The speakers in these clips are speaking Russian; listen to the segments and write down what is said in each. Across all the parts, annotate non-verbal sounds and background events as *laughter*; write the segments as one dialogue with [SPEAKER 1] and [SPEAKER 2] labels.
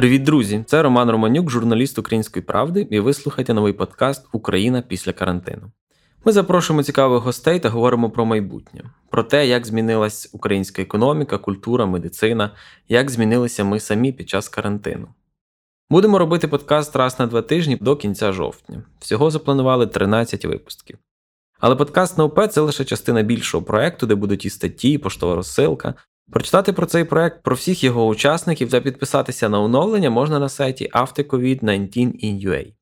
[SPEAKER 1] Привіт, друзі! Це Роман Романюк, журналіст Української правди, і ви слухаєте новий подкаст Україна після карантину. Ми запрошуємо цікавих гостей та говоримо про майбутнє, про те, як змінилась українська економіка, культура, медицина, як змінилися ми самі під час карантину. Будемо робити подкаст раз на два тижні до кінця жовтня. Всього запланували 13 випусків. Але подкаст на ОП це лише частина більшого проекту, де будуть і статті, і поштова розсилка, Прочитати про цей проект, про всіх його учасників та підписатися на оновлення можна на сайті aftercovid19in.ua.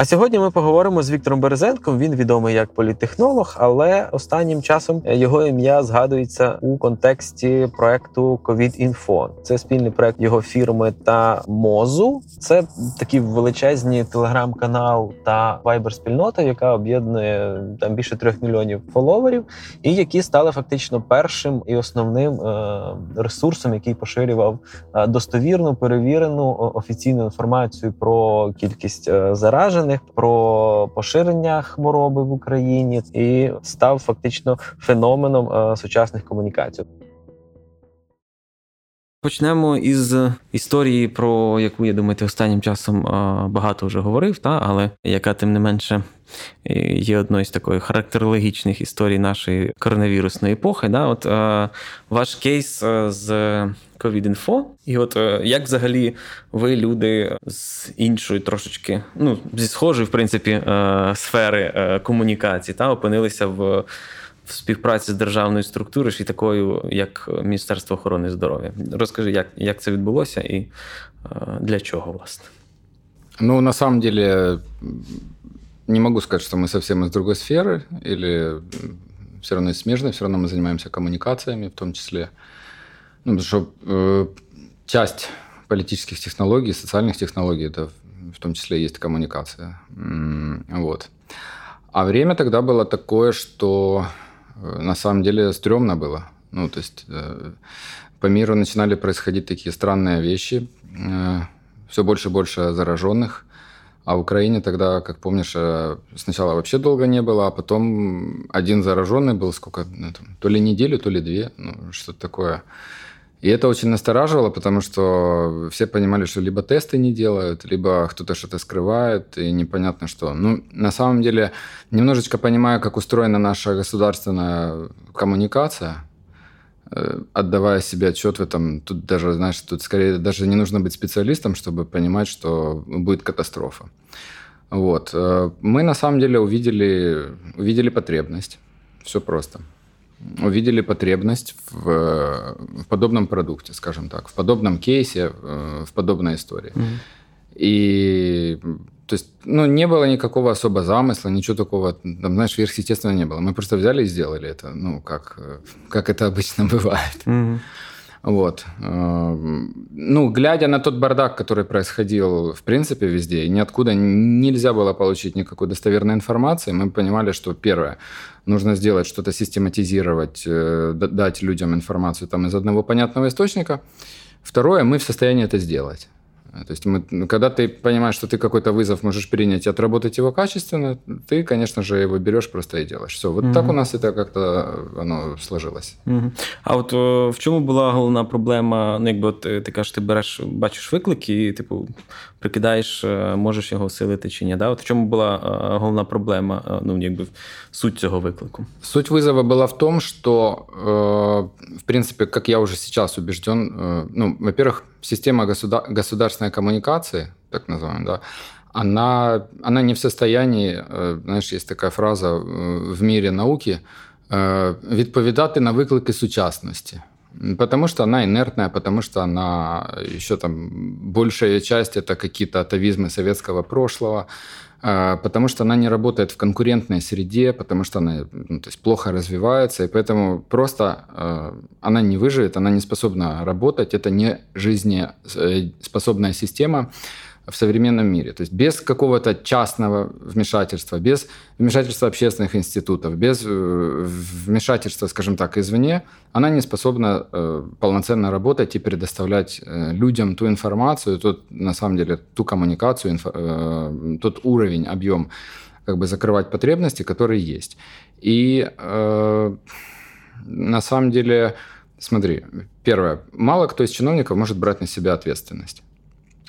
[SPEAKER 1] А сьогодні ми поговоримо з Віктором Березенком. Він відомий як політтехнолог, але останнім часом його ім'я згадується у контексті проекту COVID-Info. Це спільний проект його фірми та мозу. Це такі величезні телеграм-канал та вайбер-спільнота, яка об'єднує там більше трьох мільйонів фоловерів, і які стали фактично першим і основним е, ресурсом, який поширював е, достовірну перевірену офіційну інформацію про кількість е, заражених даних про поширення хвороби в Україні і став фактично феноменом е, сучасних комунікацій. Почнемо із історії, про яку я думаю, ти останнім часом багато вже говорив, та але яка тим не менше є одною з такої характерологічних історій нашої коронавірусної епохи. Да? От ваш кейс з COVID-Info. І от як взагалі ви, люди з іншої трошечки, ну зі схожої, в принципі, сфери комунікації, та опинилися в в співпраці з державною структурою і такою, як Міністерство охорони здоров'я. Розкажи, як як це відбулося і для чего, власне?
[SPEAKER 2] Ну, на самом деле, не могу сказать, что мы совсем из другой сферы, или все равно смежной, все равно мы занимаемся коммуникациями, в том числе. Ну, потому что э, часть политических технологий, социальных технологий, это в том числе есть коммуникация. Вот. А время тогда было такое, что Э, на самом деле стрёмно было. Ну, то есть э, по миру начинали происходить такие странные вещи. Э, Все больше и больше зараженных. А в Украине тогда, как помнишь, сначала вообще долго не было, а потом один зараженный был сколько, ну, там, то ли неделю, то ли две, ну, что-то такое. И это очень настораживало, потому что все понимали, что либо тесты не делают, либо кто-то что-то скрывает, и непонятно что. Ну, на самом деле, немножечко понимая, как устроена наша государственная коммуникация, э, отдавая себе отчет в этом, тут даже, знаешь, тут скорее даже не нужно быть специалистом, чтобы понимать, что будет катастрофа. Вот. Э, мы на самом деле увидели, увидели потребность. Все просто увидели потребность в, в подобном продукте, скажем так, в подобном кейсе, э, в подобной истории. Mm-hmm. И то есть, ну, не было никакого особого замысла, ничего такого, там, знаешь, сверхъестественного не было. Мы просто взяли и сделали это, ну, как, как это обычно *laughs* бывает. Mm-hmm. Вот. Эм, ну, глядя на тот бардак, который происходил, в принципе, везде, и ниоткуда нельзя было получить никакой достоверной информации, мы понимали, что первое, нужно сделать что-то, систематизировать, э, дать людям информацию там из одного понятного источника. Второе, мы в состоянии это сделать. То есть мы, ну, когда ты понимаешь, что ты какой-то вызов можешь принять и отработать его качественно, ты, конечно же, его берешь просто и делаешь. Все, вот угу. так у нас это как-то оно сложилось.
[SPEAKER 1] Угу. А от о, в чому була головна проблема? Ну, якби от, ти кажеш, ти береш, бачиш виклик і, типу, прикидаєш, можеш його усилити чи ні. Да? От в чому була головна проблема, ну, якби суть цього виклику?
[SPEAKER 2] Суть вызова была в том, что, э, в принципе, как я уже сейчас убежден, э, ну, во-первых, система государ- государственной коммуникации, так называемая, да, она, она не в состоянии, э, знаешь, есть такая фраза в мире науки, відповідати на виклики сучасності. Потому что она инертная, потому что она еще там большая часть это какие-то атовизмы советского прошлого, потому что она не работает в конкурентной среде, потому что она ну, то есть плохо развивается, и поэтому просто она не выживет, она не способна работать, это не жизнеспособная система, в современном мире. То есть без какого-то частного вмешательства, без вмешательства общественных институтов, без э, вмешательства, скажем так, извне, она не способна э, полноценно работать и предоставлять э, людям ту информацию, тот, на самом деле, ту коммуникацию, тот уровень, объем, как бы закрывать потребности, которые есть. И на самом деле, смотри, первое, мало кто из чиновников может брать на себя ответственность.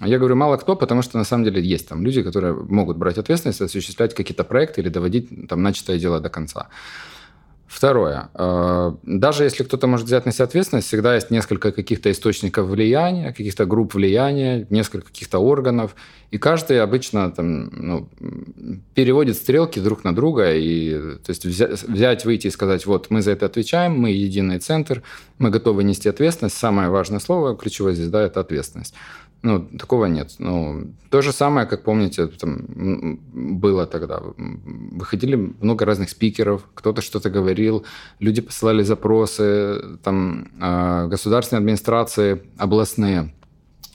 [SPEAKER 2] Я говорю мало кто, потому что на самом деле есть там люди, которые могут брать ответственность, осуществлять какие-то проекты или доводить там начатое дело до конца. Второе. Э, даже если кто-то может взять на себя ответственность, всегда есть несколько каких-то источников влияния, каких-то групп влияния, несколько каких-то органов. И каждый обычно там, ну, переводит стрелки друг на друга. И, то есть взять, выйти и сказать, вот мы за это отвечаем, мы единый центр, мы готовы нести ответственность. Самое важное слово, ключевое здесь, да, это ответственность. Ну, такого нет. Ну, то же самое, как помните, там было тогда. Выходили много разных спикеров, кто-то что-то говорил, люди посылали запросы, там а, государственные администрации областные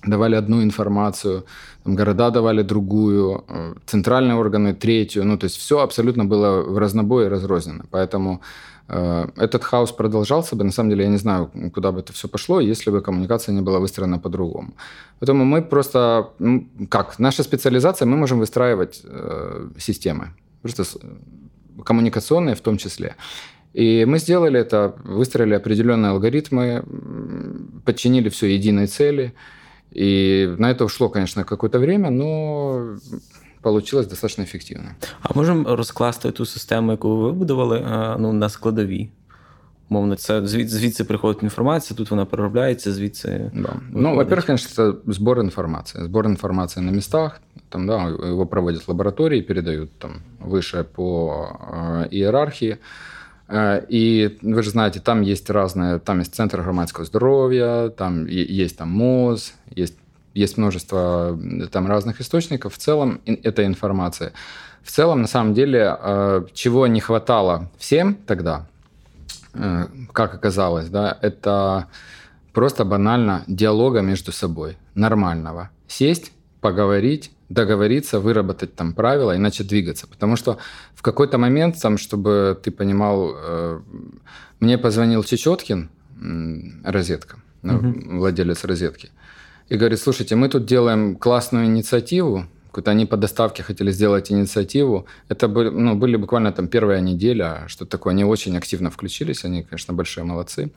[SPEAKER 2] давали одну информацию, там, города давали другую, э, центральные органы третью. Ну, то есть все абсолютно было в разнобой и разрозненно. Поэтому Э, этот хаос продолжался бы, на самом деле я не знаю, куда бы это все пошло, если бы коммуникация не была выстроена по-другому. Поэтому мы просто, как, наша специализация, мы можем выстраивать э, системы, просто коммуникационные в том числе. И мы сделали это, выстроили определенные алгоритмы, подчинили все единой цели. И на это ушло, конечно, какое-то время, но получилось достаточно ефективно.
[SPEAKER 1] А можемо розкласти ту систему, яку ви вибудували ну, на складові? Мовно, це звід, звідси приходить інформація, тут вона переробляється, звідси.
[SPEAKER 2] Да. Ну, во-первых, конечно, это сбор информации. Сбор информации на местах. Там, да, его проводят лаборатории, передают там выше по э, иерархии. Э, и вы же знаете, там есть разные, там есть Центр громадского здоровья, там есть там МОЗ, есть есть множество там разных источников. В целом это информация. В целом, на самом деле, э, чего не хватало всем тогда, э, как оказалось, да, это просто банально диалога между собой, нормального. Сесть, поговорить, договориться, выработать там правила и начать двигаться. Потому что в какой-то момент, там, чтобы ты понимал, э, мне позвонил Чечеткин, розетка, угу. владелец розетки, и говорит, слушайте, мы тут делаем классную инициативу, какую-то они по доставке хотели сделать инициативу. Это были, ну, были буквально там первая неделя, что такое. Они очень активно включились, они, конечно, большие молодцы.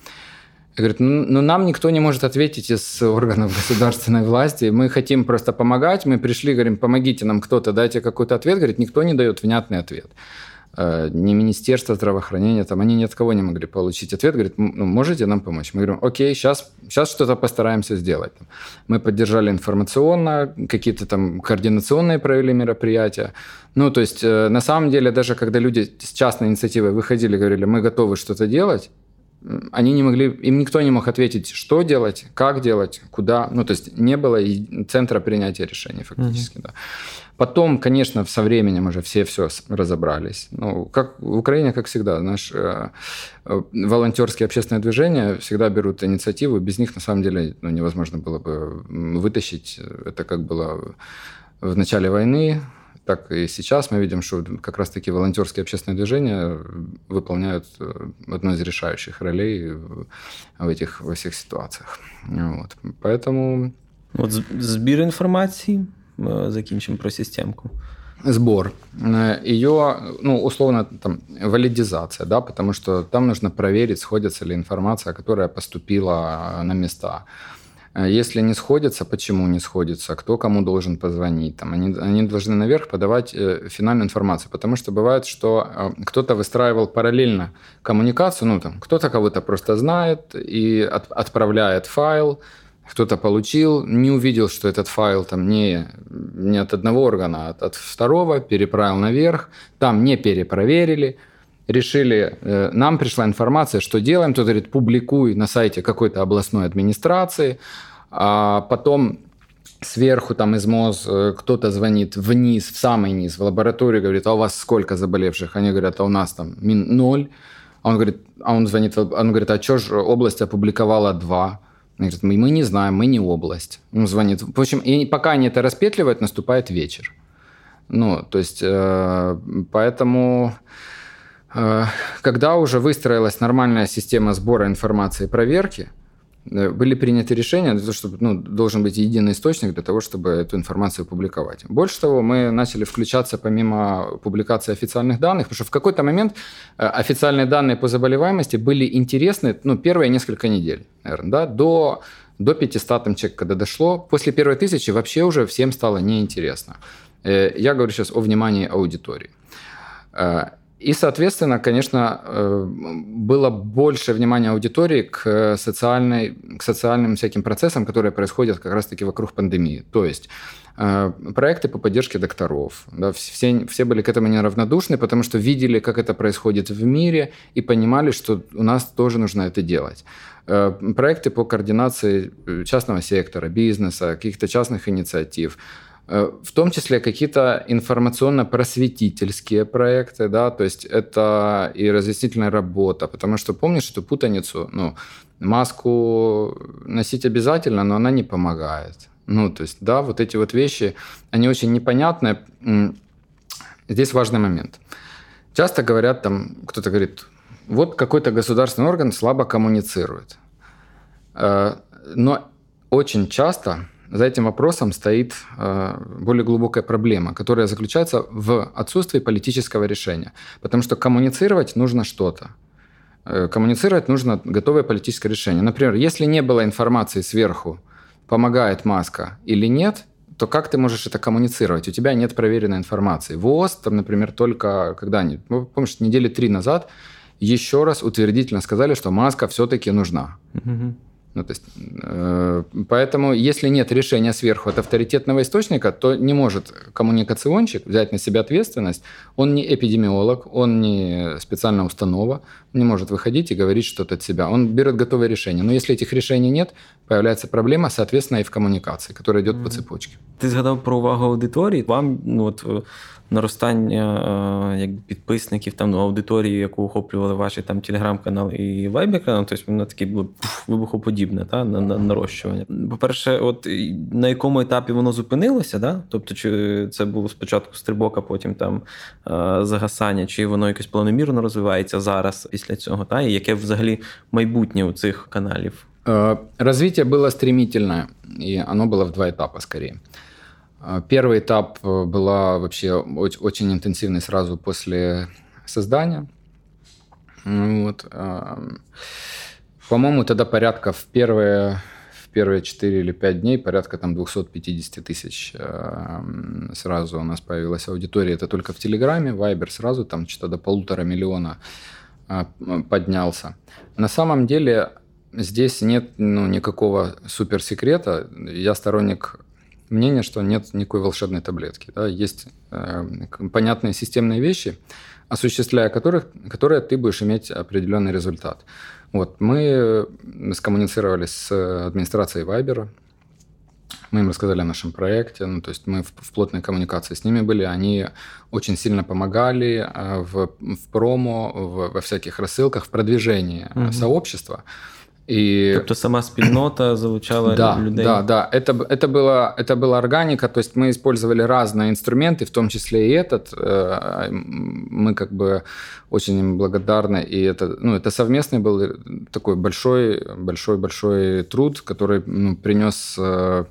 [SPEAKER 2] Говорит, ну, ну нам никто не может ответить из органов государственной власти. Мы хотим просто помогать. Мы пришли, говорим, помогите нам кто-то, дайте какой-то ответ. Говорит, никто не дает внятный ответ. Э, ни Министерство здравоохранения, там они ни от кого не могли получить ответ. Говорит, ну, можете нам помочь? Мы говорим, окей, сейчас, сейчас что-то постараемся сделать. Мы поддержали информационно, какие-то там координационные провели мероприятия. Ну, то есть, э, на самом деле, даже когда люди с частной инициативой выходили, говорили, мы готовы что-то делать, они не могли, им никто не мог ответить, что делать, как делать, куда. Ну, то есть не было и центра принятия решений фактически, mm-hmm. да. Потом, конечно, со временем уже все все разобрались. Ну, как в Украине, как всегда, наш э, э, волонтерские общественные движения всегда берут инициативу. Без них, на самом деле, ну, невозможно было бы вытащить. Это как было в начале войны, так и сейчас мы видим, что как раз-таки волонтерские общественные движения выполняют э, одну из решающих ролей в этих во всех ситуациях. Вот. Поэтому...
[SPEAKER 1] Вот сбір информации, э, закінчимо про системку.
[SPEAKER 2] Сбор. Э, Ее, ну, условно, там, валидизация, да, потому что там нужно проверить, сходится ли информация, которая поступила на места. А если не сходятся, почему не сходятся, кто кому должен позвонить. Там, они, они должны наверх подавать э, финальную информацию, потому что бывает, что э, кто-то выстраивал параллельно коммуникацию, ну там кто-то кого-то просто знает и от, отправляет файл, кто-то получил, не увидел, что этот файл там не, не от одного органа, а от, от второго, переправил наверх, там не перепроверили, решили, э, нам пришла информация, что делаем, кто-то говорит, публикуй на сайте какой-то областной администрации, а потом сверху там из МОЗ э, кто-то звонит вниз, в самый низ, в лабораторию, говорит, а у вас сколько заболевших? Они говорят, а у нас там ноль. А он говорит, а он звонит, он говорит, а что же область опубликовала два? Они говорят, мы, мы не знаем, мы не область. Ну, звонит. В общем, и пока они это распетливают, наступает вечер. Ну, то есть, э, поэтому, э, когда уже выстроилась нормальная система сбора информации и проверки, были приняты решения для того, чтобы ну, должен быть единый источник для того, чтобы эту информацию публиковать. Больше того, мы начали включаться помимо публикации официальных данных, потому что в какой-то момент э, официальные данные по заболеваемости были интересны ну, первые несколько недель, наверное, да, до, до 500 там человек, когда дошло. После первой тысячи вообще уже всем стало неинтересно. Э, я говорю сейчас о внимании аудитории. И, соответственно, конечно, э, было больше внимания аудитории к, социальной, к социальным всяким процессам, которые происходят как раз-таки вокруг пандемии. То есть э, проекты по поддержке докторов. Да, все, все были к этому неравнодушны, потому что видели, как это происходит в мире, и понимали, что у нас тоже нужно это делать. Э, проекты по координации частного сектора, бизнеса, каких-то частных инициатив – Э, в том числе какие-то информационно-просветительские проекты, да, то есть это и разъяснительная работа, потому что помнишь эту путаницу, ну, маску носить обязательно, но она не помогает. Ну, то есть, да, вот эти вот вещи, они очень непонятные. Здесь важный момент. Часто говорят там, кто-то говорит, вот какой-то государственный орган слабо коммуницирует. Э, но очень часто за этим вопросом стоит э, более глубокая проблема, которая заключается в отсутствии политического решения. Потому что коммуницировать нужно что-то. Э, коммуницировать нужно готовое политическое решение. Например, если не было информации сверху, помогает маска или нет, то как ты можешь это коммуницировать? У тебя нет проверенной информации. ВОЗ, там, например, только когда-нибудь, ну, помнишь, недели три назад еще раз утвердительно сказали, что маска все-таки нужна. Угу. Ну, то есть, э, поэтому, если нет решения сверху от авторитетного источника, то не может коммуникационщик взять на себя ответственность. Он не эпидемиолог, он не специальная установа, не может выходить и говорить что-то от себя. Он берет готовое решение. Но если этих решений нет, появляется проблема, соответственно, и в коммуникации, которая идет mm-hmm. по цепочке.
[SPEAKER 1] Ты згадав про увагу аудиторії. Вам ну, от, наростання якби, підписників, там ну, аудиторії, яку охоплювали ваші там телеграм-канал і вайбер-канал, тобто воно таке було пф, вибухоподібне та, на, на нарощування. По-перше, от на якому етапі воно зупинилося, да? тобто, чи це було спочатку стрибок, а потім там загасання, чи воно якось планомірно розвивається зараз після цього, та? і яке взагалі майбутнє у цих каналів?
[SPEAKER 2] Развитие было стремительное, и оно было в два этапа скорее. А, первый этап э, была вообще очень интенсивный сразу после создания. Вот. По-моему, тогда порядка в первые, в первые 4 или 5 дней порядка там 250 тысяч сразу у нас появилась аудитория. Это только в Телеграме, Вайбер сразу там что-то до полутора миллиона а, поднялся. На самом деле здесь нет ну, никакого суперсекрета. Я сторонник мнение, что нет никакой волшебной таблетки. Да? Есть э, понятные системные вещи, осуществляя которых, которые ты будешь иметь определенный результат. Вот, мы скоммуницировали с администрацией Вайбера, мы им рассказали о нашем проекте, ну, то есть мы в, в плотной коммуникации с ними были, они очень сильно помогали э, в, в промо, в, во всяких рассылках, в продвижении угу. сообщества.
[SPEAKER 1] І... Тобто сама спільнота залучала
[SPEAKER 2] да,
[SPEAKER 1] людей?
[SPEAKER 2] Да, да. Это, это, было, это была органика, то есть мы использовали разные инструменты, в том числе и этот. Э, мы как бы очень им благодарны. И это, ну, это совместный был такой большой, большой, большой труд, который ну, принес э,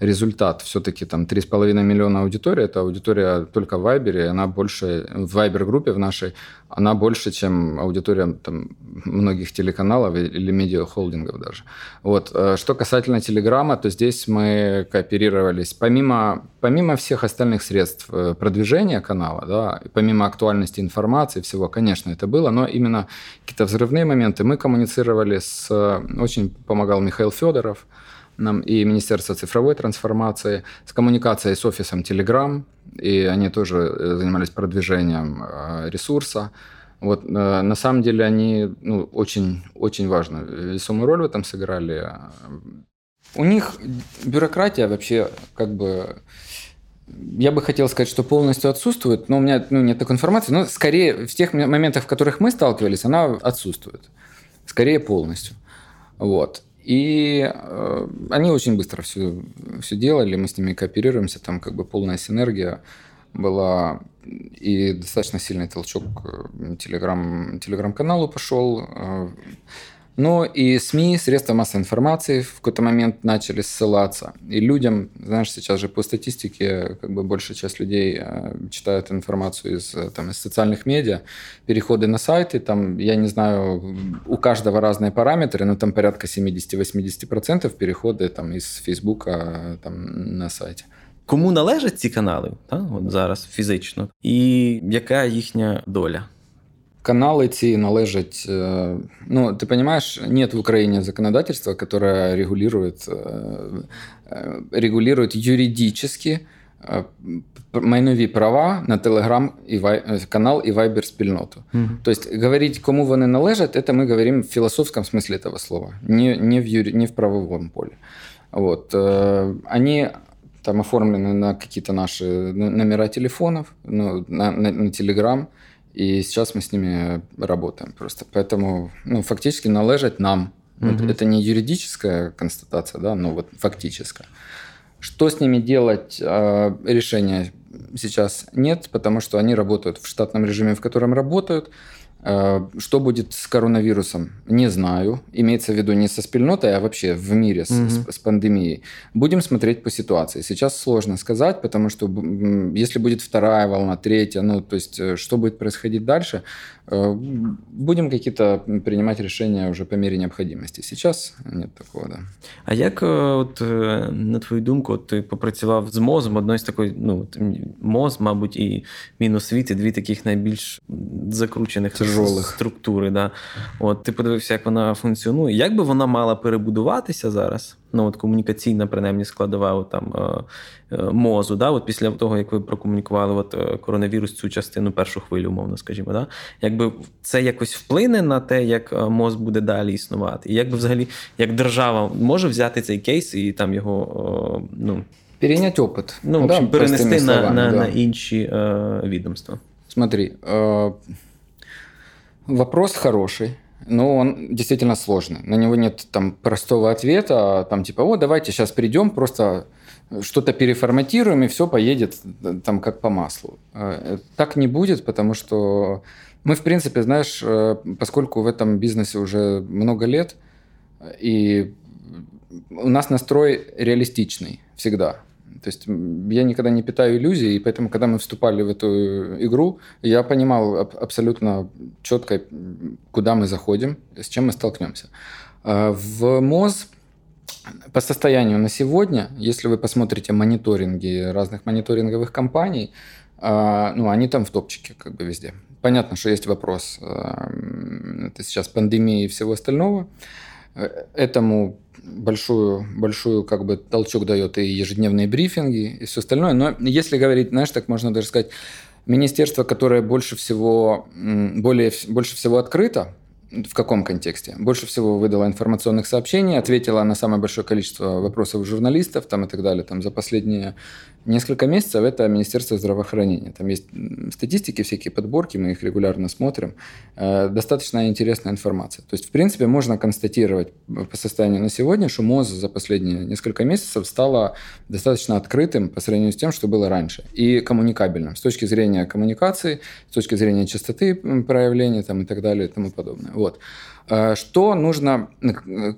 [SPEAKER 2] результат. Все-таки там 3,5 миллиона аудитории, это аудитория только в Вайбере, она больше, в Вайбер-группе в нашей, она больше, чем аудитория там, многих телеканалов или медиахолдингов даже. Вот. Э, что касательно Телеграма, то здесь мы кооперировались. Помимо, помимо всех остальных средств э, продвижения канала, да, помимо актуальности информации, всего, конечно, это было, но именно какие-то взрывные моменты мы коммуницировали с... Очень помогал Михаил Федоров, нам и Министерство цифровой трансформации, с коммуникацией с офисом Telegram, и они тоже э, занимались продвижением э, ресурса. Вот, э, на самом деле они ну, очень, очень важную весомую роль в этом сыграли. У них бюрократия вообще как бы я бы хотел сказать, что полностью отсутствует, но у меня ну, нет такой информации. Но скорее в тех моментах, в которых мы сталкивались, она отсутствует. Скорее полностью. Вот. И э, они очень быстро все, все делали, мы с ними кооперируемся, там как бы полная синергия была и достаточно сильный толчок телеграм, телеграм-каналу пошел. Э, но и СМИ, средства массовой информации в какой-то момент начали ссылаться. И людям, знаешь, сейчас же по статистике как бы большая часть людей э, читают информацию из, э, там, из социальных медиа, переходы на сайты, там, я не знаю, у каждого разные параметры, но там порядка 70-80% переходы там, из Фейсбука там, на сайті.
[SPEAKER 1] Кому належать ці канали так, от зараз фізично, і яка їхня доля?
[SPEAKER 2] каналы ці належать... Э, ну, ты понимаешь, нет в Украине законодательства, которое регулирует, э, э, регулирует юридически майнові права на телеграм і вай... канал і вайбер спільноту. Mm-hmm. Тобто, говорить, кому вони належать, это мы говорим в философском смысле этого слова, не, не, в, юри... не в правовом поле. Вот. Они там оформлены на какие-то наши номера телефонов, ну, на, на, на Telegram. и сейчас мы с ними работаем просто. Поэтому, ну, фактически належать нам. Угу. Это, это не юридическая констатация, да, но вот фактическая. Что с ними делать, а, решения сейчас нет, потому что они работают в штатном режиме, в котором работают. Э, что будет с коронавирусом, не знаю. Имеется в виду не со спильнотой, а вообще в мире с, угу. с, с пандемией. Будем смотреть по ситуации. Сейчас сложно сказать, потому что если будет вторая волна, третья, ну, то есть э, что будет происходить дальше, Э, будем какие-то принимать решения уже по мере необходимости. Сейчас нет такого, да.
[SPEAKER 1] А як, э, от, э, на твою думку, от ти попрацював з мозом, одної з такої, ну, МОЗ, мабуть, і Міносвіт, і дві таких найбільш закручених
[SPEAKER 2] Тяжолих.
[SPEAKER 1] структури. Да. От, Ти подивився, як вона функціонує. Як би вона мала перебудуватися зараз? ну от комунікаційна, принаймні, складова от, там, е, е, мозу. Да? От Після того, як ви прокомунікували от, е, коронавірус, цю частину першу хвилю, умовно, скажімо, да? якби це якось вплине на те, як мозк буде далі існувати? І як би взагалі, як держава може взяти цей кейс і там його. ну,
[SPEAKER 2] Перейняти опит.
[SPEAKER 1] Ну, да, перенести на, на, да. на інші е, відомства.
[SPEAKER 2] Смотри, э, вопрос хороший. но он действительно сложный. На него нет там простого ответа, там типа, о, давайте сейчас придем, просто что-то переформатируем, и все поедет там как по маслу. Э, так не будет, потому что мы, в принципе, знаешь, э, поскольку в этом бизнесе уже много лет, и у нас настрой реалистичный всегда. То есть я никогда не питаю иллюзий, и поэтому, когда мы вступали в эту игру, я понимал абсолютно четко, куда мы заходим, с чем мы столкнемся. А в МОЗ по состоянию на сегодня, если вы посмотрите мониторинги разных мониторинговых компаний, а, ну, они там в топчике как бы везде. Понятно, что есть вопрос, это сейчас пандемии и всего остального. Э, этому большую, большую как бы толчок дает и ежедневные брифинги, и все остальное. Но если говорить, знаешь, так можно даже сказать, министерство, которое больше всего, более, больше всего открыто, в каком контексте? Больше всего выдала информационных сообщений, ответила на самое большое количество вопросов журналистов там, и так далее там, за последние несколько месяцев. Это Министерство здравоохранения. Там есть статистики, всякие подборки, мы их регулярно смотрим. Э, достаточно интересная информация. То есть, в принципе, можно констатировать по состоянию на сегодня, что МОЗ за последние несколько месяцев стало достаточно открытым по сравнению с тем, что было раньше. И коммуникабельным с точки зрения коммуникации, с точки зрения частоты проявления там, и так далее и тому подобное. Вот. Э, что нужно,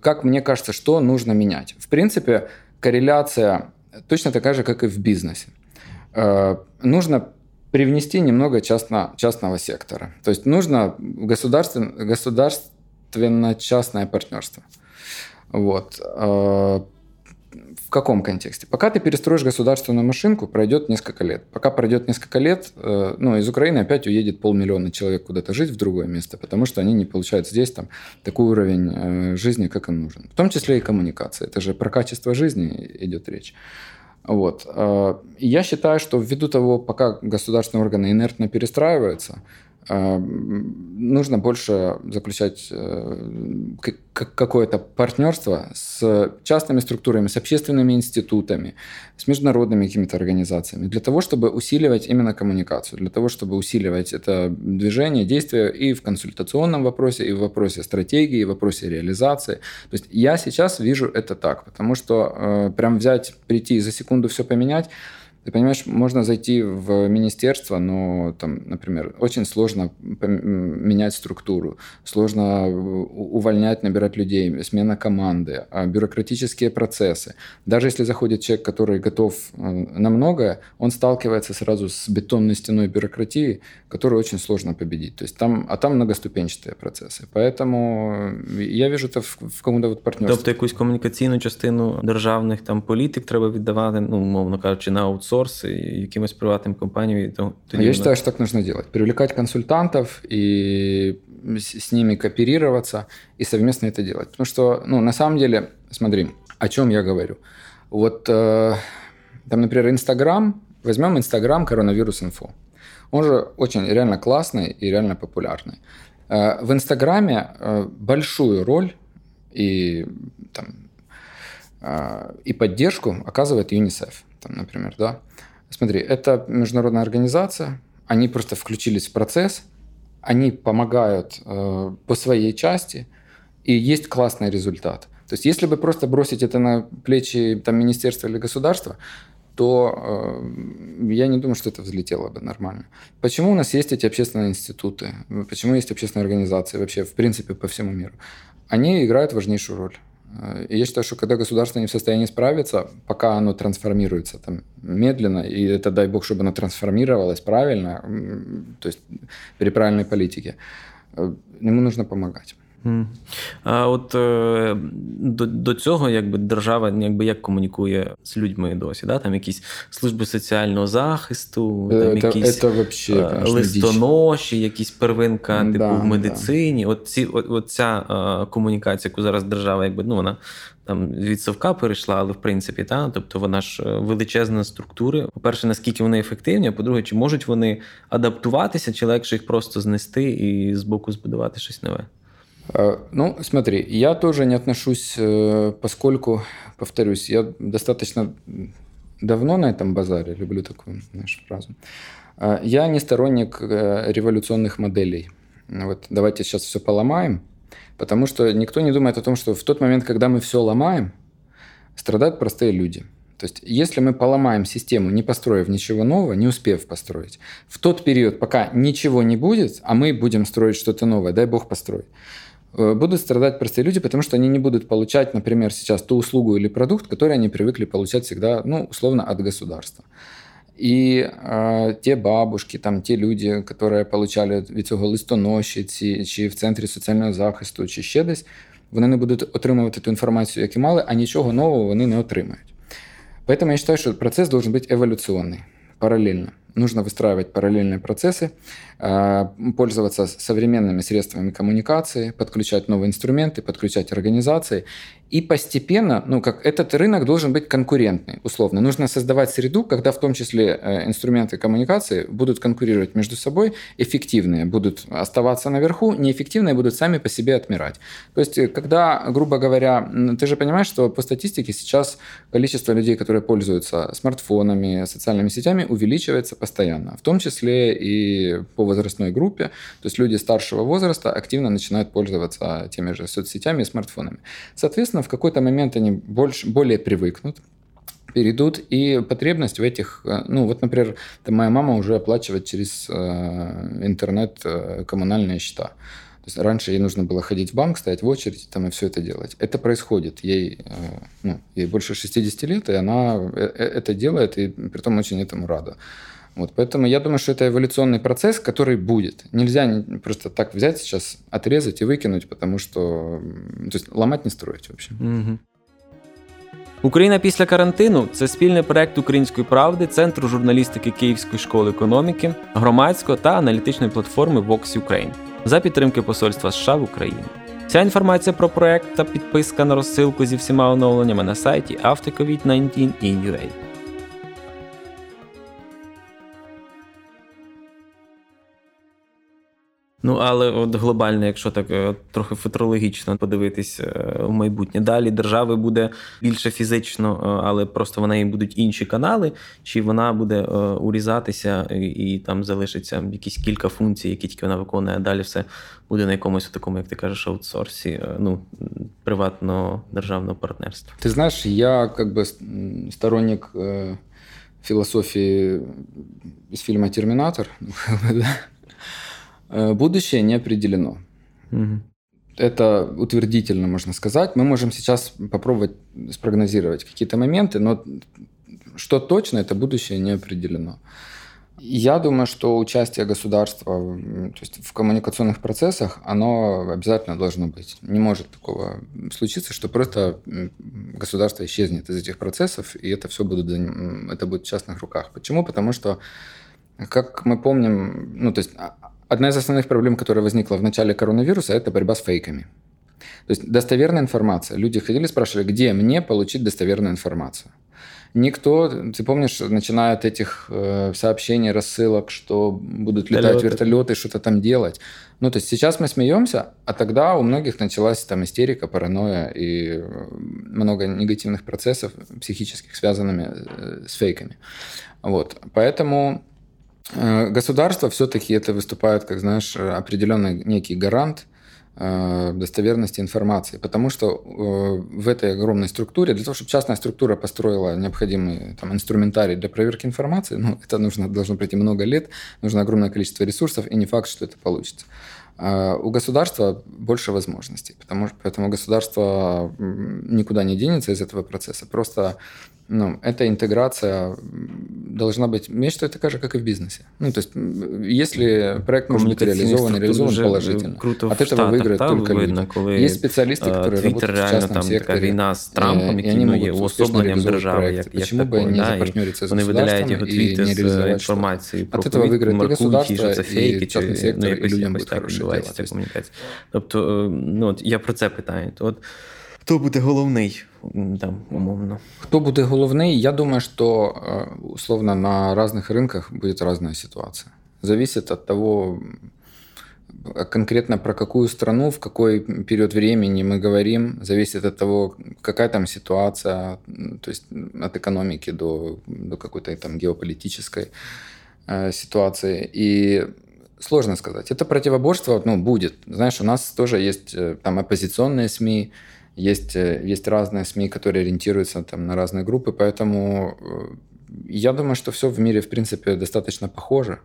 [SPEAKER 2] как мне кажется, что нужно менять? В принципе, корреляция точно такая же, как и в бизнесе. Э, нужно привнести немного частно, частного сектора. То есть нужно государственно, государственно-частное партнерство. Вот. В каком контексте? Пока ты перестроишь государственную машинку, пройдет несколько лет. Пока пройдет несколько лет, э, ну, из Украины опять уедет полмиллиона человек куда-то жить в другое место, потому что они не получают здесь там такой уровень э, жизни, как им нужен. В том числе и коммуникация. Это же про качество жизни идет речь. Вот. Э, я считаю, что ввиду того, пока государственные органы инертно перестраиваются, нужно больше заключать э, какое-то партнерство с частными структурами, с общественными институтами, с международными какими-то организациями, для того, чтобы усиливать именно коммуникацию, для того, чтобы усиливать это движение, действие и в консультационном вопросе, и в вопросе стратегии, и в вопросе реализации. То есть я сейчас вижу это так, потому что э, прям взять, прийти и за секунду все поменять – ты понимаешь, можно зайти в министерство, но там, например, очень сложно менять структуру, сложно увольнять, набирать людей, смена команды, а бюрократические процессы. Даже если заходит человек, который готов э, на многое, он сталкивается сразу с бетонной стеной бюрократии, которую очень сложно победить. То есть там, а там многоступенчатые процессы. Поэтому я вижу это в, в какому-то вот партнерстві.
[SPEAKER 1] Тобто якусь комунікаційну частину державних там політик треба віддавати, ну, умовно кажучи, на аутсорс аутсорс и якимось приватным компаниям. То,
[SPEAKER 2] то Я считаю, что так нужно делать. Привлекать консультантов и с ними кооперироваться и совместно это делать. Потому что, ну, на самом деле, смотри, о чем я говорю. Вот э, там, например, Инстаграм, возьмем Инстаграм коронавирус инфо. Он же очень реально классный и реально популярный. Э, в Инстаграме э, большую роль и, там, э, и поддержку оказывает ЮНИСЕФ там, например, да. Смотри, это международная организация, они просто включились в процесс, они помогают э, по своей части, и есть классный результат. То есть, если бы просто бросить это на плечи там, министерства или государства, то э, я не думаю, что это взлетело бы нормально. Почему у нас есть эти общественные институты? Почему есть общественные организации вообще, в принципе, по всему миру? Они играют важнейшую роль. И я считаю, что когда государство не в состоянии справиться, пока оно трансформируется там, медленно, и это дай бог, чтобы оно трансформировалось правильно, то есть при правильной политике, э, ему нужно помогать.
[SPEAKER 1] А от е, до до цього якби держава якби як комунікує з людьми досі? Да? Там якісь служби соціального захисту, там
[SPEAKER 2] это,
[SPEAKER 1] якісь
[SPEAKER 2] это вообще,
[SPEAKER 1] е, конечно, листоноші, якісь первинка типу да, в медицині. Да. От ці от, от ця е, комунікація, яку зараз держава, якби ну вона. Там від совка перейшла, але в принципі, та тобто вона ж величезна структура. По-перше, наскільки вони ефективні, а по-друге, чи можуть вони адаптуватися, чи легше їх просто знести і з боку збудувати щось нове?
[SPEAKER 2] Э, ну, смотри, я тоже не отношусь, э, поскольку, повторюсь, я достаточно давно на этом базаре, люблю такую знаешь, фразу. Э, я не сторонник революционных моделей. Вот давайте сейчас все поломаем, потому что никто не думает о том, что в тот момент, когда мы все ломаем, страдают простые люди. То есть, если мы поломаем систему, не построив ничего нового, не успев построить, в тот период, пока ничего не будет, а мы будем строить что-то новое, дай бог построить, будут страдать простые люди, потому что они не будут получать, например, сейчас ту услугу или продукт, который они привыкли получать всегда, ну, условно, от государства. І е, ті бабушки, там ті люди, які получали від цього листоноші, ці, чи в центрі соціального захисту, чи ще десь, вони не будуть отримувати ту інформацію, яку мали, а нічого нового вони не отримають. Поэтому я считаю, что процесс должен быть эволюционный, параллельно. Нужно выстраивать параллельные процессы, а, пользоваться современными средствами коммуникации, подключать новые инструменты, подключать организации. И постепенно, ну, как этот рынок должен быть конкурентный, условно. Нужно создавать среду, когда в том числе э, инструменты коммуникации будут конкурировать между собой, эффективные будут оставаться наверху, неэффективные будут сами по себе отмирать. То есть, э, когда, грубо говоря, ты же понимаешь, что по статистике сейчас количество людей, которые пользуются смартфонами, социальными сетями, увеличивается постоянно, в том числе и по возрастной группе. То есть люди старшего возраста активно начинают пользоваться теми же соцсетями и смартфонами. Соответственно, в какой-то момент они больше, более привыкнут перейдут, и потребность в этих, э, ну вот, например, там моя мама уже оплачивает через э, интернет э, коммунальные счета. То есть раньше ей нужно было ходить в банк, стоять в очередь там, и все это делать. Это происходит. Ей, э, ну, ей больше 60 лет, и она э, это делает, и при том очень этому рада. Вот, поэтому я думаю, что это эволюционный процесс, который будет. Нельзя просто так взять сейчас, отрезать и выкинуть, потому что то есть, ломать не строить вообще.
[SPEAKER 1] Угу. Україна після карантину це спільний проект Української правди, Центру журналістики Київської школи економіки, громадської та аналітичної платформи Vox Ukraine за підтримки Посольства США в Україні. Вся інформація про проект та підписка на розсилку зі всіма оновленнями на сайті AfterCovid-19 Ну, але от глобально, якщо так е, трохи футурологічно подивитись е, в майбутнє, далі держави буде більше фізично, е, але просто в неї будуть інші канали, чи вона буде урізатися і, і там залишиться якісь кілька функцій, які тільки вона виконує, а далі все буде на якомусь такому, як ти кажеш, аутсорсі, ну, приватного державного партнерства.
[SPEAKER 2] Ти знаєш, я бы сторонник философии из фильма «Терминатор». *laughs* Э, будущее не определено. Угу. Это утвердительно можно сказать. Мы можем сейчас попробовать спрогнозировать какие-то моменты, но что точно, это будущее не определено. Я думаю, что участие государства то есть в коммуникационных процессах, оно обязательно должно быть. Не может такого случиться, что просто государство исчезнет из этих процессов, и это все будет, это будет в частных руках. Почему? Потому что, как мы помним, ну, то есть а, Одна из основных проблем, которая возникла в начале коронавируса, это борьба с фейками. То есть достоверная информация. Люди ходили, спрашивали, где мне получить достоверную информацию. Никто, ты помнишь, начиная от этих э, сообщений, рассылок, что будут летать вертолеты, вертолеты что-то там делать. Ну, то есть сейчас мы смеемся, а тогда у многих началась там истерика, паранойя и много негативных процессов психических, связанными э, с фейками. Вот. Поэтому Э, государство все-таки это выступает, как знаешь, определенный некий гарант э, достоверности информации, потому что э, в этой огромной структуре, для того, чтобы частная структура построила необходимый там, инструментарий для проверки информации, ну, это нужно, должно пройти много лет, нужно огромное количество ресурсов, и не факт, что это получится. У государства больше возможностей, потому, поэтому государство никуда не денется из этого процесса. Просто ну, эта интеграция должна быть, я считаю, такая же, как и в бизнесе. Ну, то есть, если проект может быть реализован, реализован положительно,
[SPEAKER 1] круто
[SPEAKER 2] от этого выиграют только
[SPEAKER 1] видно,
[SPEAKER 2] люди. Коли Есть специалисты, которые Твиттер работают в частном там секторе,
[SPEAKER 1] війна з Трампом, який ну, є уособленням держави, як, як
[SPEAKER 2] Почему бы не запартнериться с
[SPEAKER 1] Вони видаляють його твіти з інформацією про
[SPEAKER 2] От этого выиграет и государство,
[SPEAKER 1] що це фейки,
[SPEAKER 2] і частний сектор,
[SPEAKER 1] ну,
[SPEAKER 2] і людям буде хороше
[SPEAKER 1] комунікація. Тобто, ну, от я про це питаю. От Хто буде головний там умовно?
[SPEAKER 2] Кто будет головный? Я думаю, что условно на разных рынках будет разная ситуация. Зависит от того, конкретно про какую страну, в какой период времени мы говорим, зависит от того, какая там ситуация, то есть от экономики до, до какой-то там геополитической э, ситуации. И сложно сказать. Это противоборство ну, будет. Знаешь, у нас тоже есть там оппозиционные СМИ, есть, э, есть разные СМИ, которые ориентируются там, на разные группы, поэтому э, я думаю, что все в мире, в принципе, достаточно похоже.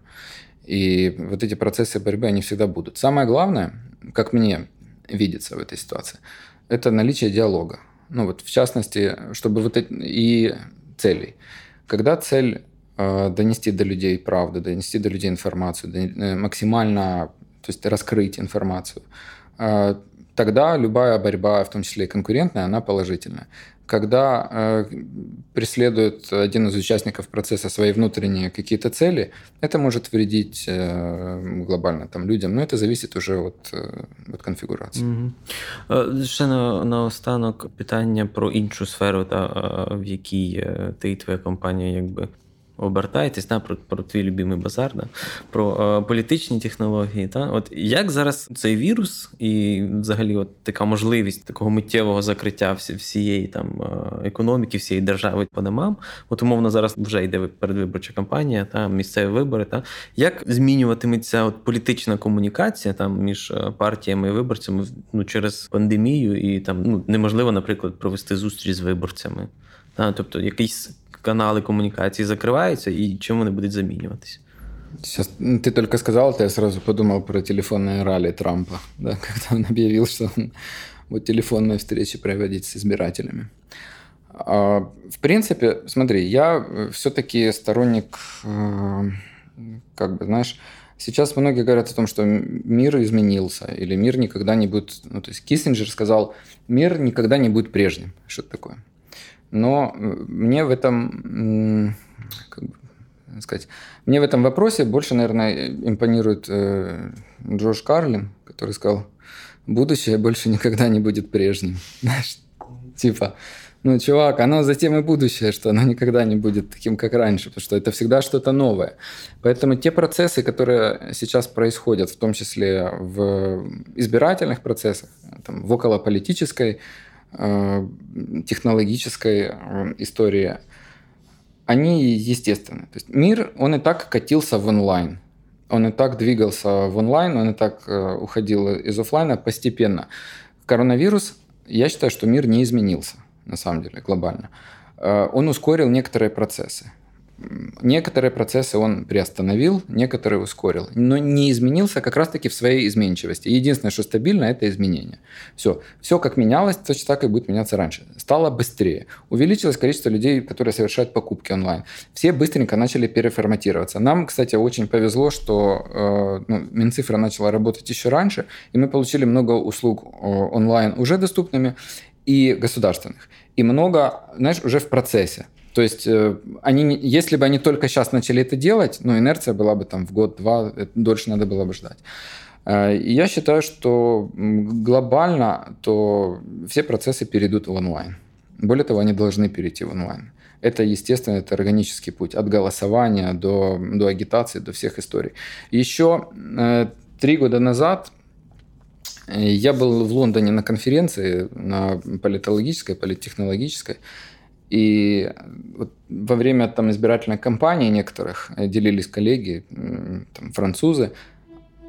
[SPEAKER 2] И вот эти процессы борьбы, они всегда будут. Самое главное, как мне видится в этой ситуации, это наличие диалога. Ну вот, в частности, чтобы вот эти, и целей. Когда цель э, донести до людей правду, донести до людей информацию, э, максимально, то есть раскрыть информацию, э, тогда любая борьба, в том числе и конкурентная, она положительная. Когда э, преследует один из участников процесса свои внутренние какие-то цели, это может вредить э, глобально там, людям, но это зависит уже от, э, от конфігурації.
[SPEAKER 1] Угу. Ще на, на останок питання про іншу сферу, та, в якій ти і твоя компанія якби обертаєтесь да, про про твій любимий базар, да, про е, політичні технології. Та? От Як зараз цей вірус і взагалі от така можливість такого миттєвого закриття всієї там е, економіки, всієї держави по домам, от умовно зараз вже йде передвиборча кампанія, та, місцеві вибори. Та? Як змінюватиметься от політична комунікація там між е, партіями і виборцями ну, через пандемію, і там ну, неможливо, наприклад, провести зустріч з виборцями? Та? Тобто якийсь каналы коммуникации закрываются, и чем они будут замінюватися?
[SPEAKER 2] Сейчас ты только сказал это, я сразу подумал про телефонное ралли Трампа, да, *laughs* когда он объявил, что он будет телефонные встречи проводить с избирателями. А, в принципе, смотри, я все-таки сторонник, э, как бы, знаешь, сейчас многие говорят о том, что мир изменился, или мир никогда не будет... Ну, то есть Киссинджер сказал, мир никогда не будет прежним. Что это такое? Но мне в этом, как бы сказать, мне в этом вопросе больше, наверное, импонирует э, Джош Карлин, который сказал, будущее больше никогда не будет прежним. *laughs* Знаешь, типа, Ну, чувак, оно затем и будущее, что оно никогда не будет таким, как раньше, потому что это всегда что-то новое. Поэтому те процессы, которые сейчас происходят, в том числе в избирательных процессах, там, в околополитической, технологической э, истории, они естественны. То есть мир, он и так катился в онлайн. Он и так двигался в онлайн, он и так э, уходил из офлайна постепенно. Коронавирус, я считаю, что мир не изменился на самом деле, глобально, э, он ускорил некоторые процессы. Некоторые процессы он приостановил, некоторые ускорил, но не изменился как раз-таки в своей изменчивости. Единственное, что стабильно, это изменение. Все. Все как менялось, точно так и будет меняться раньше. Стало быстрее. Увеличилось количество людей, которые совершают покупки онлайн. Все быстренько начали переформатироваться. Нам, кстати, очень повезло, что э, ну, Минцифра начала работать еще раньше, и мы получили много услуг э, онлайн уже доступными и государственных. И много, знаешь, уже в процессе. То есть, э, они, если бы они только сейчас начали это делать, ну, инерция была бы там в год-два, дольше надо было бы ждать. Э, и я считаю, что глобально то все процессы перейдут в онлайн. Более того, они должны перейти в онлайн. Это, естественно, это органический путь от голосования до, до агитации, до всех историй. Еще э, три года назад я был в Лондоне на конференции, на политологической, политтехнологической, и вот во время там избирательной кампании некоторых э, делились коллеги, там, французы,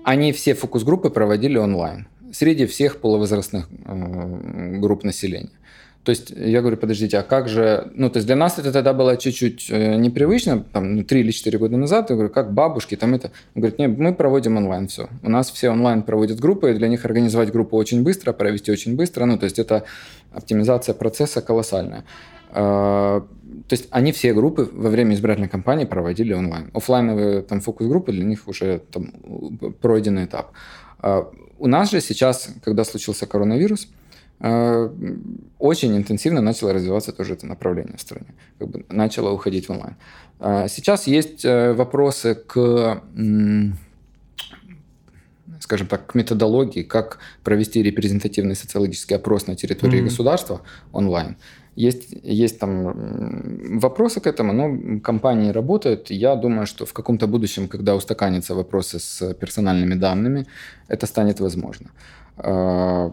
[SPEAKER 2] они все фокус-группы проводили онлайн среди всех полувозрастных э, групп населения. То есть я говорю, подождите, а как же... Ну, то есть для нас это тогда было чуть-чуть э, непривычно, там, ну, 3 или 4 года назад. Я говорю, как бабушки, там это... Он говорит, нет, мы проводим онлайн все. У нас все онлайн проводят группы, и для них организовать группу очень быстро, провести очень быстро. Ну, то есть это оптимизация процесса колоссальная. А, то есть они все группы во время избирательной кампании проводили онлайн. Оффлайновые там фокус-группы для них уже там пройденный этап. А, у нас же сейчас, когда случился коронавирус, Э, очень интенсивно начало развиваться тоже это направление в стране. Как бы начало уходить в онлайн. А сейчас есть э, вопросы к скажем так, к методологии, как провести репрезентативный социологический опрос на территории mm-hmm. государства онлайн. Есть, есть там вопросы к этому, но компании работают. Я думаю, что в каком-то будущем, когда устаканятся вопросы с персональными данными, это станет возможно. А,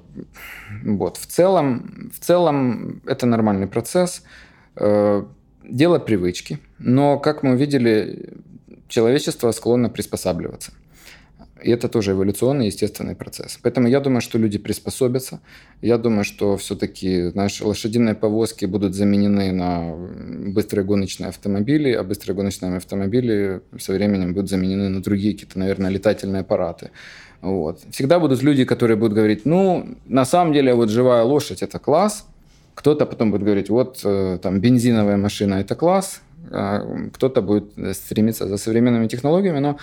[SPEAKER 2] вот. В, целом, в целом это нормальный процесс. А, дело привычки. Но, как мы увидели, человечество склонно приспосабливаться. И это тоже эволюционный, естественный процесс. Поэтому я думаю, что люди приспособятся. Я думаю, что все-таки наши лошадиные повозки будут заменены на быстрые гоночные автомобили, а быстрые гоночные автомобили со временем будут заменены на другие какие-то, наверное, летательные аппараты. Вот. Всегда будут люди, которые будут говорить, ну, на самом деле, вот живая лошадь – это класс. Кто-то потом будет говорить, вот э, там бензиновая машина – это класс. А кто-то будет стремиться за современными технологиями, но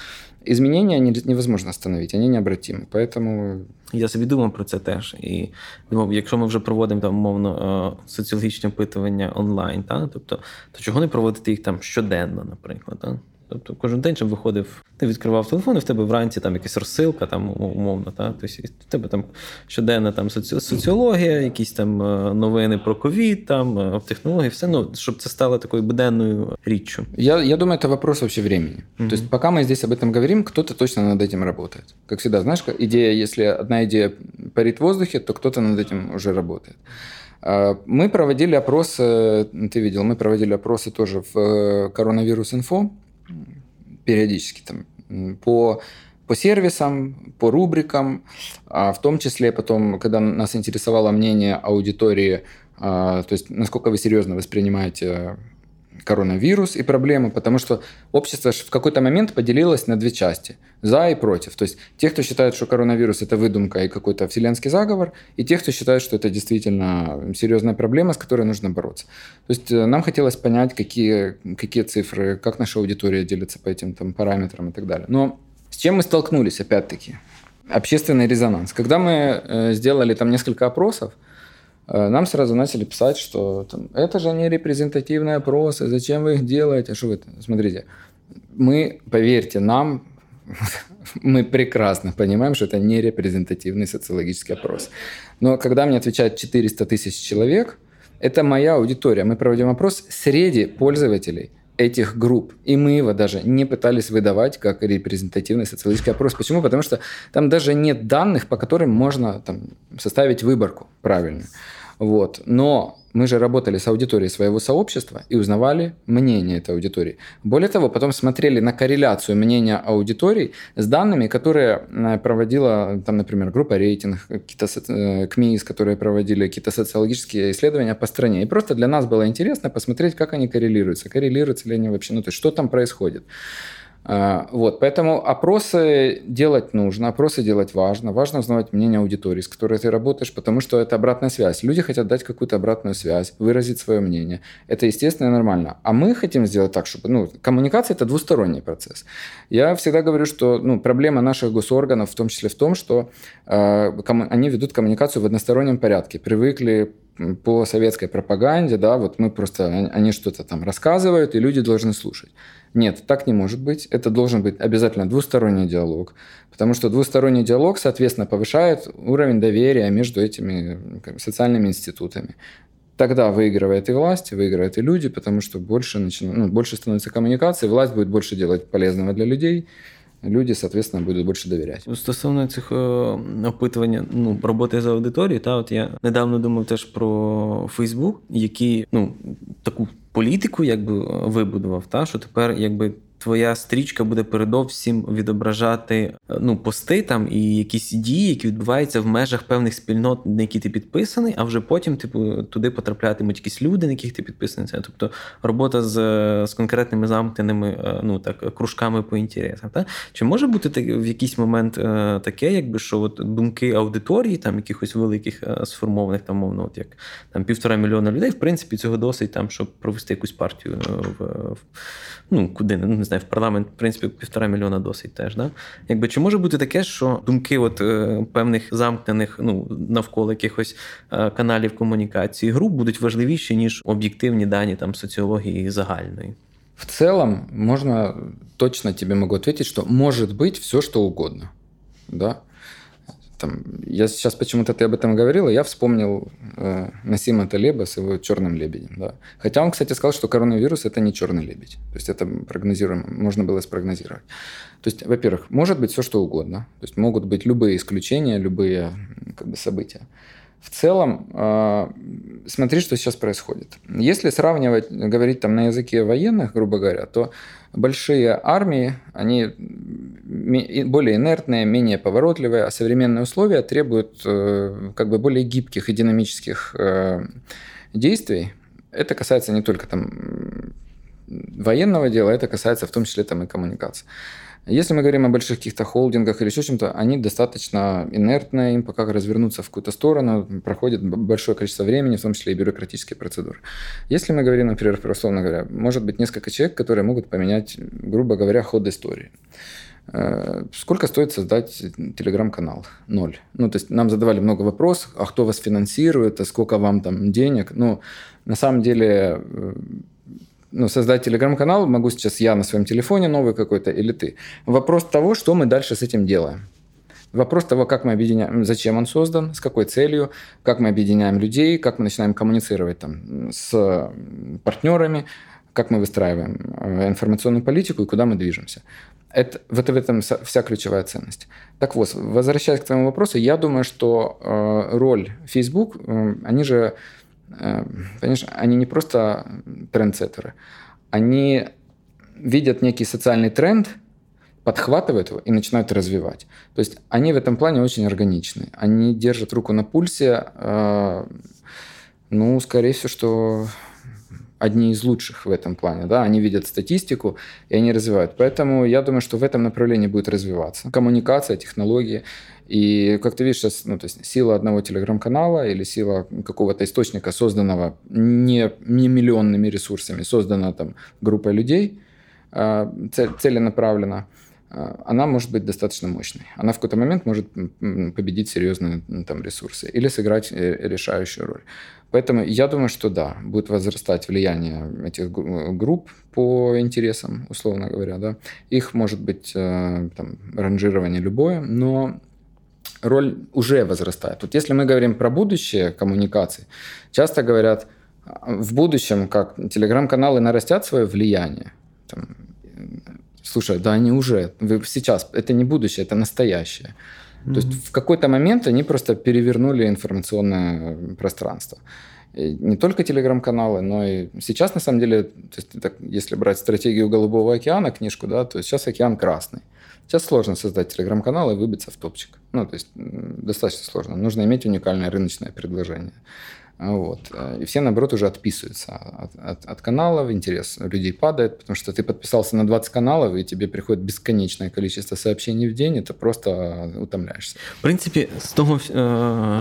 [SPEAKER 2] изменения невозможно остановить, вони необратимі. Поэтому...
[SPEAKER 1] Я собі думав про це теж. І думав, якщо ми вже проводимо там умовно е, соціологічні опитування онлайн, та, тобто, то чого не проводити їх там щоденно, наприклад? Та? Тобто кожен день, щоб виходив, ти відкривав телефон, і в тебе вранці там якась розсилка, там умовно, та? Тобто, в тебе там щоденна там соціологія, якісь там е, новини про ковід, там е, технології, все, ну, щоб це стало такою буденною річчю.
[SPEAKER 2] Я, я думаю, это вопрос вообще времени. Mm-hmm. То есть, пока мы здесь об этом говорим, кто-то точно над этим работает. Как всегда, знаешь, идея, если одна идея парит в воздухе, то кто-то над этим уже работает. Мы проводили опросы, ты видел, мы проводили опросы тоже в э, коронавирус-инфо, периодически там по по сервисам, по рубрикам, а в том числе потом, когда нас интересовало мнение аудитории, а, то есть насколько вы серьезно воспринимаете коронавирус и проблемы, потому что общество в какой-то момент поделилось на две части – за и против. То есть те, кто считает, что коронавирус – это выдумка и какой-то вселенский заговор, и те, кто считает, что это действительно серьезная проблема, с которой нужно бороться. То есть э, нам хотелось понять, какие, какие цифры, как наша аудитория делится по этим там, параметрам и так далее. Но с чем мы столкнулись, опять-таки? Общественный резонанс. Когда мы э, сделали там несколько опросов – нам сразу начали писать, что там, это же не репрезентативные опросы, зачем вы их делаете? А что вы Смотрите, мы, поверьте нам, *laughs* мы прекрасно понимаем, что это не репрезентативный социологический опрос. Но когда мне отвечают 400 тысяч человек, Это моя аудитория. Мы проводим опрос среди пользователей этих групп. И мы его даже не пытались выдавать как репрезентативный социологический опрос. Почему? Потому что там даже нет данных, по которым можно там, составить выборку правильную. Вот. Но мы же работали с аудиторией своего сообщества и узнавали мнение этой аудитории. Более того, потом смотрели на корреляцию мнения аудитории с данными, которые э, проводила, там, например, группа рейтинг, какие-то э, КМИС, которые проводили какие-то социологические исследования по стране. И просто для нас было интересно посмотреть, как они коррелируются, коррелируются ли они вообще, ну, то есть что там происходит. А, вот, поэтому опросы делать нужно, опросы делать важно. Важно узнавать мнение аудитории, с которой ты работаешь, потому что это обратная связь. Люди хотят дать какую-то обратную связь, выразить свое мнение. Это естественно и нормально. А мы хотим сделать так, чтобы... Ну, коммуникация – это двусторонний процесс. Я всегда говорю, что ну, проблема наших госорганов в том числе в том, что э, они ведут коммуникацию в одностороннем порядке. Привыкли по советской пропаганде, да, вот мы просто, они что-то там рассказывают, и люди должны слушать. Нет, так не может быть. Это должен быть обязательно двусторонний диалог, потому что двусторонний диалог, соответственно, повышает уровень доверия между этими социальными институтами. Тогда выигрывает и власть, выигрывают и люди, потому что больше, начина... ну, больше становится коммуникации, власть будет больше делать полезного для людей, люди, соответственно, будуть більше довіряти.
[SPEAKER 1] Стосовно цих опитування ну, роботи за аудиторією, та от я недавно думав теж про Фейсбук, який ну таку політику якби вибудував, та що тепер якби твоя стрічка буде передовсім відображати е, ну, пости там і якісь дії, які відбуваються в межах певних спільнот, на які ти підписаний, а вже потім типу, туди потраплятимуть якісь люди, на яких ти підписаний. Тобто робота з з конкретними замкненими е, ну, так, кружками по інтересам. Та? Чи може бути в якийсь момент е, таке, якби що от думки аудиторії, там якихось великих сформованих, там, мовно, от як там півтора мільйона людей, в принципі, цього досить, там, щоб провести якусь партію в, ну, куди не знаю, в парламент, в принципі, півтора мільйона досить теж. Да? Якби Чи може бути таке, що думки от, е, певних замкнених ну, навколо якихось е, каналів комунікації груп будуть важливіші, ніж об'єктивні дані там, соціології загальної?
[SPEAKER 2] В целом, можно точно тебе могу ответить, что может быть все, что угодно. Да? Там, я сейчас почему-то ты об этом говорил, и я вспомнил э, Насима Талеба с его черным лебедем. Да. Хотя он, кстати, сказал, что коронавирус это не черный лебедь. То есть это прогнозируемо, можно было спрогнозировать. То есть, во-первых, может быть все что угодно. То есть могут быть любые исключения, любые как бы, события. В целом, э, смотри, что сейчас происходит. Если сравнивать, говорить там на языке военных, грубо говоря, то большие армии, они более инертные, менее поворотливые, а современные условия требуют э, как бы более гибких и динамических э, действий. Это касается не только там военного дела, это касается в том числе там и коммуникации. Если мы говорим о больших каких-то холдингах или еще чем-то, они достаточно инертные, им пока развернуться в какую-то сторону проходит большое количество времени, в том числе и бюрократические процедуры. Если мы говорим, например, условно говоря, может быть несколько человек, которые могут поменять, грубо говоря, ход истории. Э, сколько стоит создать телеграм-канал? Ноль. Ну, то есть нам задавали много вопросов, а кто вас финансирует, а сколько вам там денег? Ну, на самом деле э, ну, создать телеграм-канал могу сейчас я на своем телефоне новый какой-то или ты. Вопрос того, что мы дальше с этим делаем. Вопрос того, как мы объединяем, зачем он создан, с какой целью, как мы объединяем людей, как мы начинаем коммуницировать там, с партнерами, как мы выстраиваем э, информационную политику и куда мы движемся. Это, вот в этом вся ключевая ценность. Так вот, возвращаясь к твоему вопросу, я думаю, что э, роль Facebook, э, они же Э, понимаешь, они не просто трендсеттеры, они видят некий социальный тренд, подхватывают его и начинают развивать. То есть они в этом плане очень органичны. Они держат руку на пульсе, э, ну, скорее всего, что одни из лучших в этом плане. Да? Они видят статистику, и они развивают. Поэтому я думаю, что в этом направлении будет развиваться. Коммуникация, технологии. И, как ты видишь, сейчас ну, то есть сила одного телеграм-канала или сила какого-то источника, созданного не, не миллионными ресурсами, создана там группой людей, а, целенаправленно, она может быть достаточно мощной. Она в какой-то момент может победить серьезные там, ресурсы или сыграть э, решающую роль. Поэтому я думаю, что да, будет возрастать влияние этих групп по интересам, условно говоря. Да. Их может быть э, там, ранжирование любое, но роль уже возрастает. Вот если мы говорим про будущее коммуникаций, часто говорят, в будущем, как телеграм-каналы нарастят свое влияние, там, слушай, да они уже, вы сейчас, это не будущее, это настоящее. Mm-hmm. То есть в какой-то момент они просто перевернули информационное пространство. И не только телеграм-каналы, но и сейчас, на самом деле, то есть, так, если брать стратегию Голубого океана, книжку, да, то сейчас океан красный. Сейчас сложно создать телеграм-канал и выбиться в топчик. Ну, то есть достаточно сложно. Нужно иметь уникальное рыночное предложение. Вот. И все, наоборот, уже отписываются от, от, от каналов, интерес людей падает, потому что ты подписался на 20 каналов, и тебе приходит бесконечное количество сообщений в день, это просто утомляєшся.
[SPEAKER 1] В принципі, з того,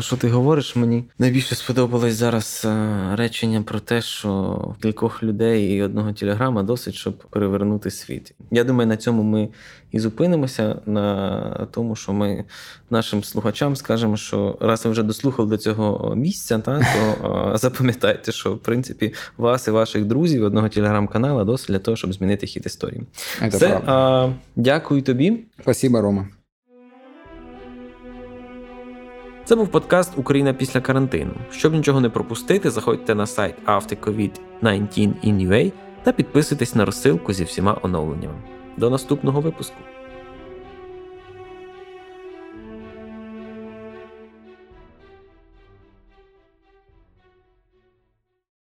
[SPEAKER 1] що ти говориш, мені найбільше сподобалось зараз речення про те, що кількох людей і одного телеграма досить, щоб перевернути світ. Я думаю, на цьому ми і зупинимося на тому, що ми нашим слухачам скажемо, що раз ви вже дослухали до цього місця, та, то *laughs* запам'ятайте, що в принципі вас і ваших друзів одного телеграм-канала досить для того, щоб змінити хід історії.
[SPEAKER 2] Це Все,
[SPEAKER 1] а, Дякую тобі.
[SPEAKER 2] Спасибо, Рома.
[SPEAKER 1] Це був подкаст Україна після карантину. Щоб нічого не пропустити, заходьте на сайт AfterCovid-19 in UA та підписуйтесь на розсилку зі всіма оновленнями. До наступного випуску.